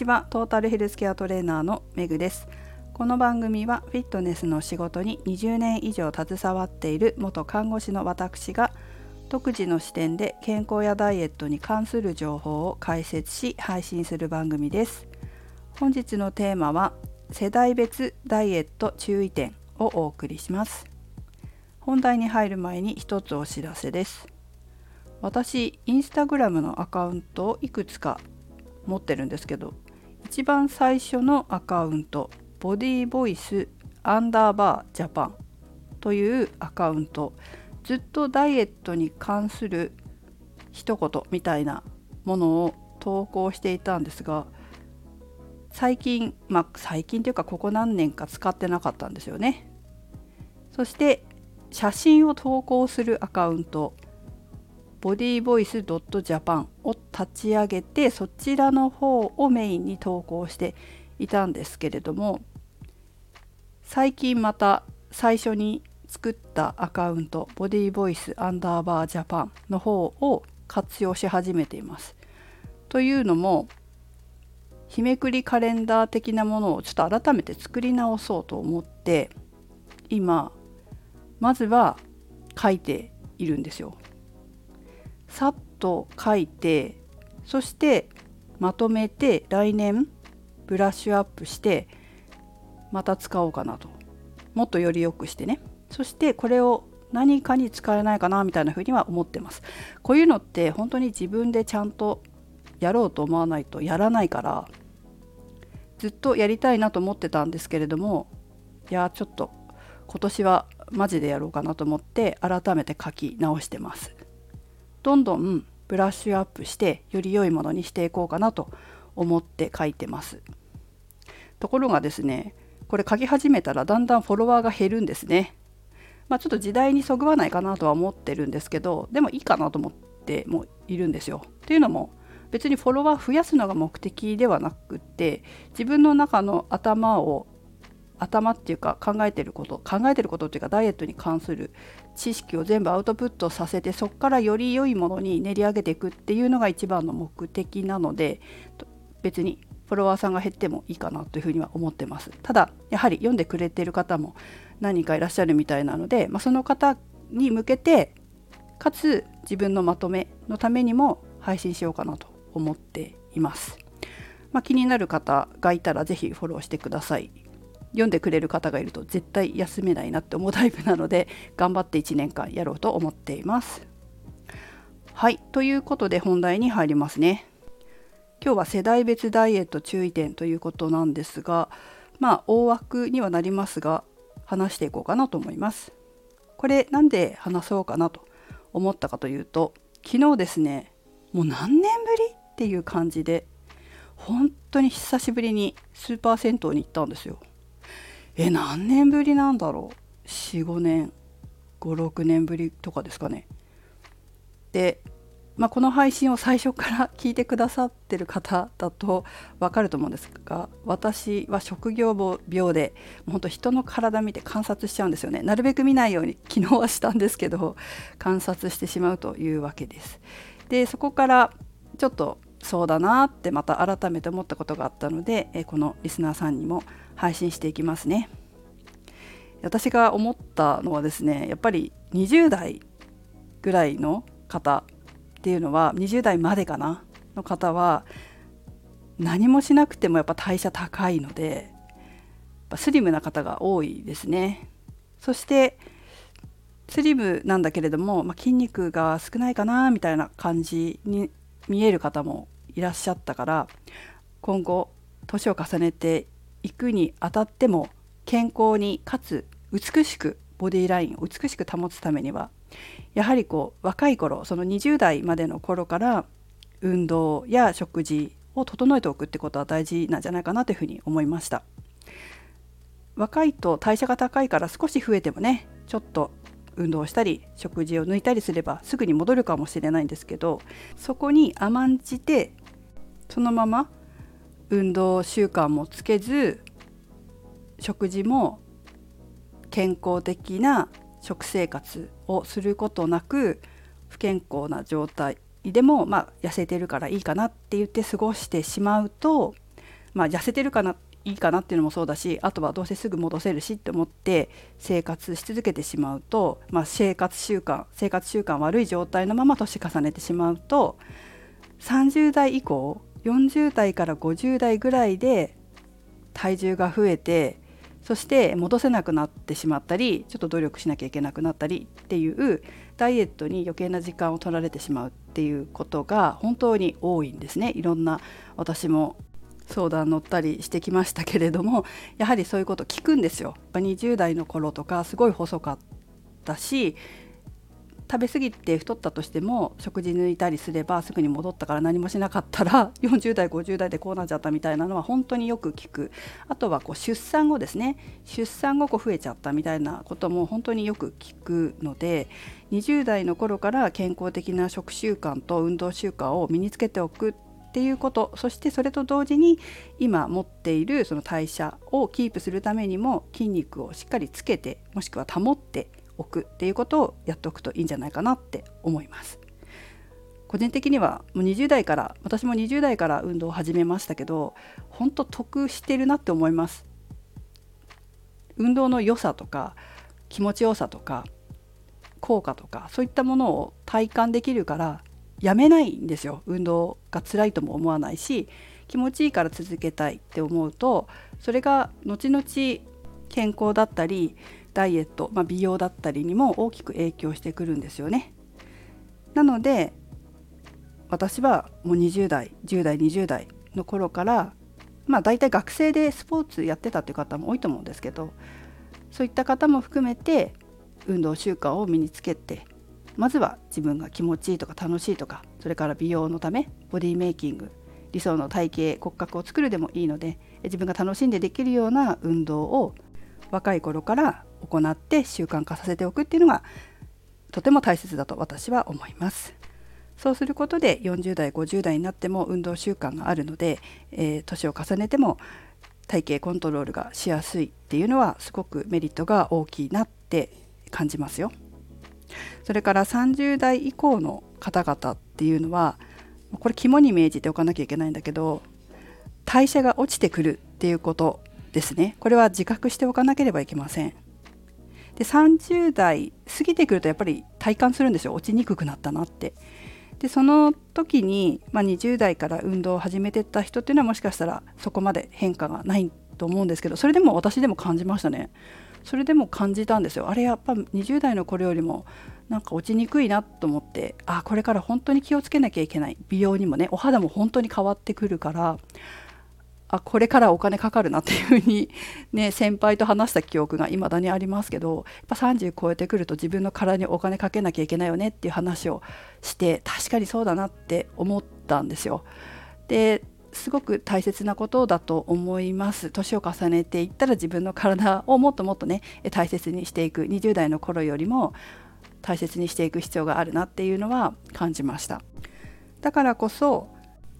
ちは。トータルヘルスケアトレーナーのめぐです。この番組はフィットネスの仕事に20年以上携わっている元看護師の私が独自の視点で健康やダイエットに関する情報を解説し配信する番組です。本日のテーマは世代別ダイエット注意点をお送りします。本題に入る前に一つお知らせです。私インスタグラムのアカウントをいくつか持ってるんですけど一番最初のアカウントボディーボイスアンダーバージャパンというアカウントずっとダイエットに関する一言みたいなものを投稿していたんですが最近まあ最近というかここ何年か使ってなかったんですよね。そして写真を投稿するアカウント。ボディーボイス .japan を立ち上げてそちらの方をメインに投稿していたんですけれども最近また最初に作ったアカウントボディーボイスアンダーバージャパンの方を活用し始めています。というのも日めくりカレンダー的なものをちょっと改めて作り直そうと思って今まずは書いているんですよ。さっと書いてそしてまとめて来年ブラッシュアップしてまた使おうかなと。もっとより良くしてね。そしてこれを何かに使えないかなみたいなふうには思ってます。こういうのって本当に自分でちゃんとやろうと思わないとやらないからずっとやりたいなと思ってたんですけれどもいやちょっと今年はマジでやろうかなと思って改めて書き直してます。どんどんブラッシュアップしてより良いものにしていこうかなと思って書いてます。ところがですねこれ書き始めたらだんだんフォロワーが減るんですね。まあちょっと時代にそぐわないかなとは思ってるんですけどでもいいかなと思ってもいるんですよ。っていうのも別にフォロワー増やすのが目的ではなくって自分の中の頭を頭っていうか考えてること考えてることっていうかダイエットに関する知識を全部アウトプットさせてそこからより良いものに練り上げていくっていうのが一番の目的なので別にフォロワーさんが減ってもいいかなというふうには思ってます。ただやはり読んでくれてる方も何人かいらっしゃるみたいなので、まあ、その方に向けてかつ自分のまとめのためにも配信しようかなと思っています、まあ、気になる方がいたら是非フォローしてください。読んでくれる方がいると絶対休めないなって思うタイプなので頑張って1年間やろうと思っています。はいということで本題に入りますね。今日は世代別ダイエット注意点ということなんですがまあ大枠にはなりますが話していこうかなと思います。これなんで話そうかなと思ったかというと昨日ですねもう何年ぶりっていう感じで本当に久しぶりにスーパー銭湯に行ったんですよ。え何年ぶりなんだろう？45年56年ぶりとかですかね。で、まあ、この配信を最初から聞いてくださってる方だと分かると思うんですが私は職業病で本当人の体見て観察しちゃうんですよねなるべく見ないように昨日はしたんですけど観察してしまうというわけです。でそこからちょっとそうだなってまた改めて思ったことがあったので、このリスナーさんにも配信していきますね。私が思ったのはですねやっぱり20代ぐらいの方っていうのは20代までかなの方は何もしなくてもやっぱ代謝高いのでスリムな方が多いですね。そしてスリムなんだけれども、まあ、筋肉が少ないかなみたいな感じに見える方もいらっしゃったから今後年を重ねていくにあたっても健康にかつ美しくボディラインを美しく保つためにはやはりこう若い頃その20代までの頃から運動や食事を整えておくってことは大事なんじゃないかなというふうに思いました。若いと代謝が高いから少し増えてもねちょっと運動したり食事を抜いたりすればすぐに戻るかもしれないんですけどそこに甘んじてそのまま運動習慣もつけず食事も健康的な食生活をすることなく不健康な状態でもまあ痩せてるからいいかなって言って過ごしてしまうとまあ、痩せてるかないいかなっていうのもそうだしあとはどうせすぐ戻せるしって思って生活し続けてしまうと、まあ、生活習慣生活習慣悪い状態のまま年重ねてしまうと30代以降40代から50代ぐらいで体重が増えてそして戻せなくなってしまったりちょっと努力しなきゃいけなくなったりっていうダイエットに余計な時間を取られてしまうっていうことが本当に多いんですねいろんな私も相談乗ったりしてきましたけれどもやはりそういうこと聞くんですよ。20代の頃とかすごい細かったし食べ過ぎて太ったとしても食事抜いたりすればすぐに戻ったから何もしなかったら 40代50代でこうなっちゃったみたいなのは本当によく聞く。あとはこう出産後ですね。出産後こう増えちゃったみたいなことも本当によく聞くので20代の頃から健康的な食習慣と運動習慣を身につけておくっていうことそしてそれと同時に今持っているその代謝をキープするためにも筋肉をしっかりつけてもしくは保っておくっていうことをやっておくといいんじゃないかなって思います。個人的にはもう20代から私も20代から運動を始めましたけど本当得してるなって思います。運動の良さとか気持ちよさとか効果とかそういったものを体感できるからやめないんですよ運動が辛いとも思わないし気持ちいいから続けたいって思うとそれが後々健康だったりダイエット、まあ、美容だったりにも大きく影響してくるんですよね。なので私はもう20代10代20代の頃からまあ大体学生でスポーツやってたっていう方も多いと思うんですけどそういった方も含めて運動習慣を身につけてまずは自分が気持ちいいとか楽しいとかそれから美容のためボディメイキング理想の体型骨格を作るでもいいので自分が楽しんでできるような運動を若い頃から行って習慣化させておくっていうのがとても大切だと私は思います。そうすることで40代50代になっても運動習慣があるので、えー、年を重ねても体型コントロールがしやすいっていうのはすごくメリットが大きいなって感じますよ。それから30代以降の方々っていうのはこれ肝に銘じておかなきゃいけないんだけど代謝が落ちてくるっていうことですねこれは自覚しておかなければいけませんで30代過ぎてくるとやっぱり体感するんですよ。落ちにくくなったなって。でその時に、まあ、20代から運動を始めてった人っていうのはもしかしたらそこまで変化がないと思うんですけどそれでも私でも感じましたね。それでも感じたんですよ。あれやっぱ20代の頃よりもなんか落ちにくいなと思ってあこれから本当に気をつけなきゃいけない。美容にもねお肌も本当に変わってくるからあこれからお金かかるなっていうふうにね先輩と話した記憶が未だにありますけどやっぱ30超えてくると自分の体にお金かけなきゃいけないよねっていう話をして確かにそうだなって思ったんですよ。ですごく大切なことだと思います。年を重ねていったら自分の体をもっともっとね大切にしていく。20代の頃よりも大切にしていく必要があるなっていうのは感じました。だからこそ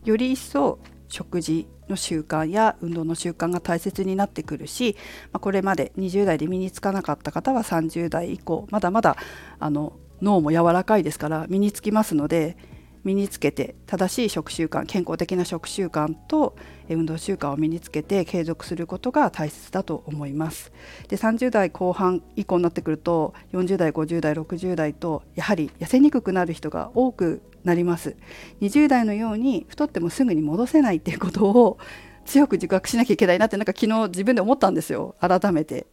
より一層食事の習慣や運動の習慣が大切になってくるし、まあ、これまで20代で身につかなかった方は30代以降まだまだあの脳も柔らかいですから身につきますので身につけて正しい食習慣健康的な食習慣と運動習慣を身につけて継続することが大切だと思います。で30代後半以降になってくると40代50代60代とやはり痩せにくくなる人が多くなります。20代のように太ってもすぐに戻せないっていうことを強く自覚しなきゃいけないなってなんか昨日自分で思ったんですよ改めて。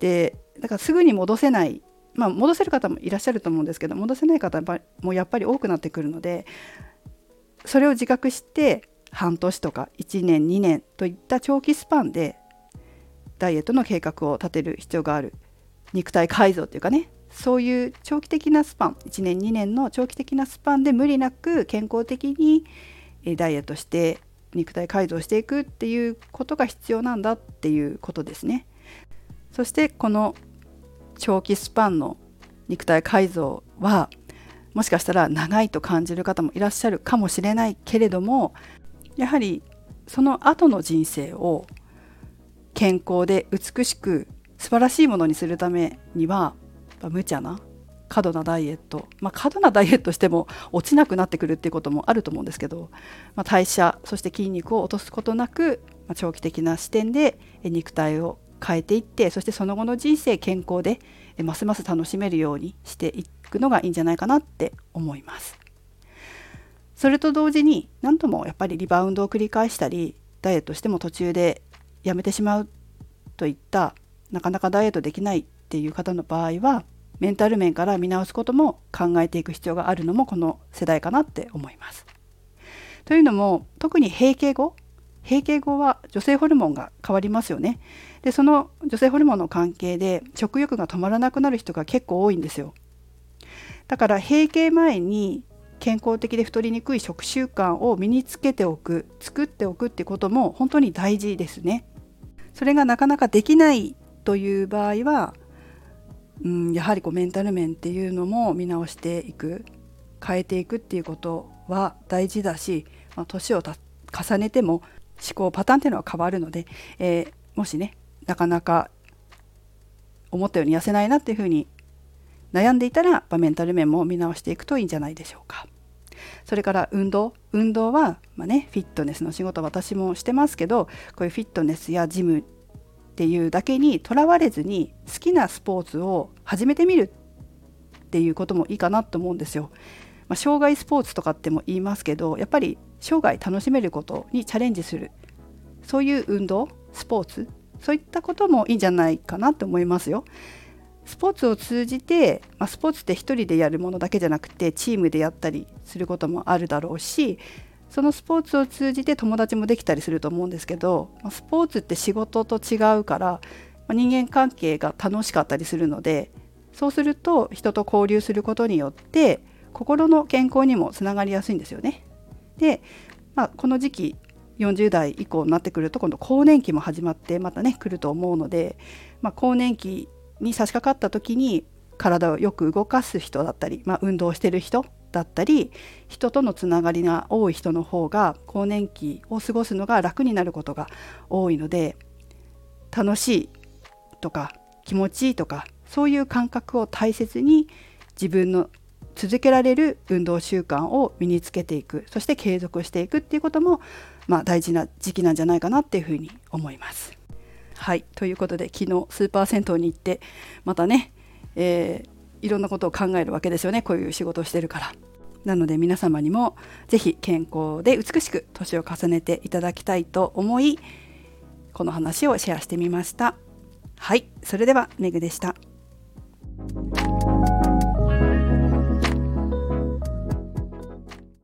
でだからすぐに戻せないまあ、戻せる方もいらっしゃると思うんですけど戻せない方もやっぱり多くなってくるのでそれを自覚して半年とか1年2年といった長期スパンでダイエットの計画を立てる必要がある肉体改造っていうかねそういう長期的なスパン1年2年の長期的なスパンで無理なく健康的にダイエットして肉体改造していくっていうことが必要なんだっていうことですね。そしてこの長期スパンの肉体改造はもしかしたら長いと感じる方もいらっしゃるかもしれないけれどもやはりその後の人生を健康で美しく素晴らしいものにするためには無茶な過度なダイエット、まあ、過度なダイエットしても落ちなくなってくるっていうこともあると思うんですけど、まあ、代謝そして筋肉を落とすことなく、まあ、長期的な視点で肉体を変えていってそしてその後の人生健康でますます楽しめるようにしていくのがいいんじゃないかなって思います。それと同時に何ともやっぱりリバウンドを繰り返したりダイエットしても途中でやめてしまうといったなかなかダイエットできないっていう方の場合はメンタル面から見直すことも考えていく必要があるのもこの世代かなって思います。というのも特に閉経後閉経後は女性ホルモンが変わりますよね。でその女性ホルモンの関係で食欲が止まらなくなる人が結構多いんですよ。だから閉経前に健康的で太りにくい食習慣を身につけておく作っておくってことも本当に大事ですね。それがなかなかできないという場合はうん、やはりこうメンタル面っていうのも見直していく変えていくっていうことは大事だし、まあ、年を重ねても思考パターンっていうのは変わるので、えー、もしねなかなか思ったように痩せないなっていうふうに悩んでいたら、メンタル面も見直していくといいんじゃないでしょうか。それから運動運動は、まあね、フィットネスの仕事私もしてますけどこういうフィットネスやジムっていうだけにとらわれずに好きなスポーツを始めてみるっていうこともいいかなと思うんですよ。まあ、障害スポーツとかっても言いますけどやっぱり生涯楽しめることにチャレンジするそういう運動スポーツそういったこともいいんじゃないかなと思いますよ。スポーツを通じて、まあ、スポーツって1人でやるものだけじゃなくてチームでやったりすることもあるだろうしそのスポーツを通じて友達もできたりすると思うんですけどまスポーツって仕事と違うからま人間関係が楽しかったりするのでそうすると人と交流することによって心の健康にもつながりやすいんですよね。で、まあ、この時期40代以降になってくると今度更年期も始まってまたね来ると思うので、まあ、更年期に差し掛かった時に体をよく動かす人だったり、まあ、運動してる人だったり人とのつながりが多い人の方が更年期を過ごすのが楽になることが多いので楽しいとか気持ちいいとかそういう感覚を大切に自分の続けられる運動習慣を身につけていくそして継続していくっていうことも、まあ、大事な時期なんじゃないかなっていうふうに思います。はいということで昨日スーパー銭湯に行ってまたね、えーいろんなことを考えるわけですよねこういう仕事をしてるから。なので皆様にも是非健康で美しく年を重ねていただきたいと思いこの話をシェアしてみました。はい、それではメグでした。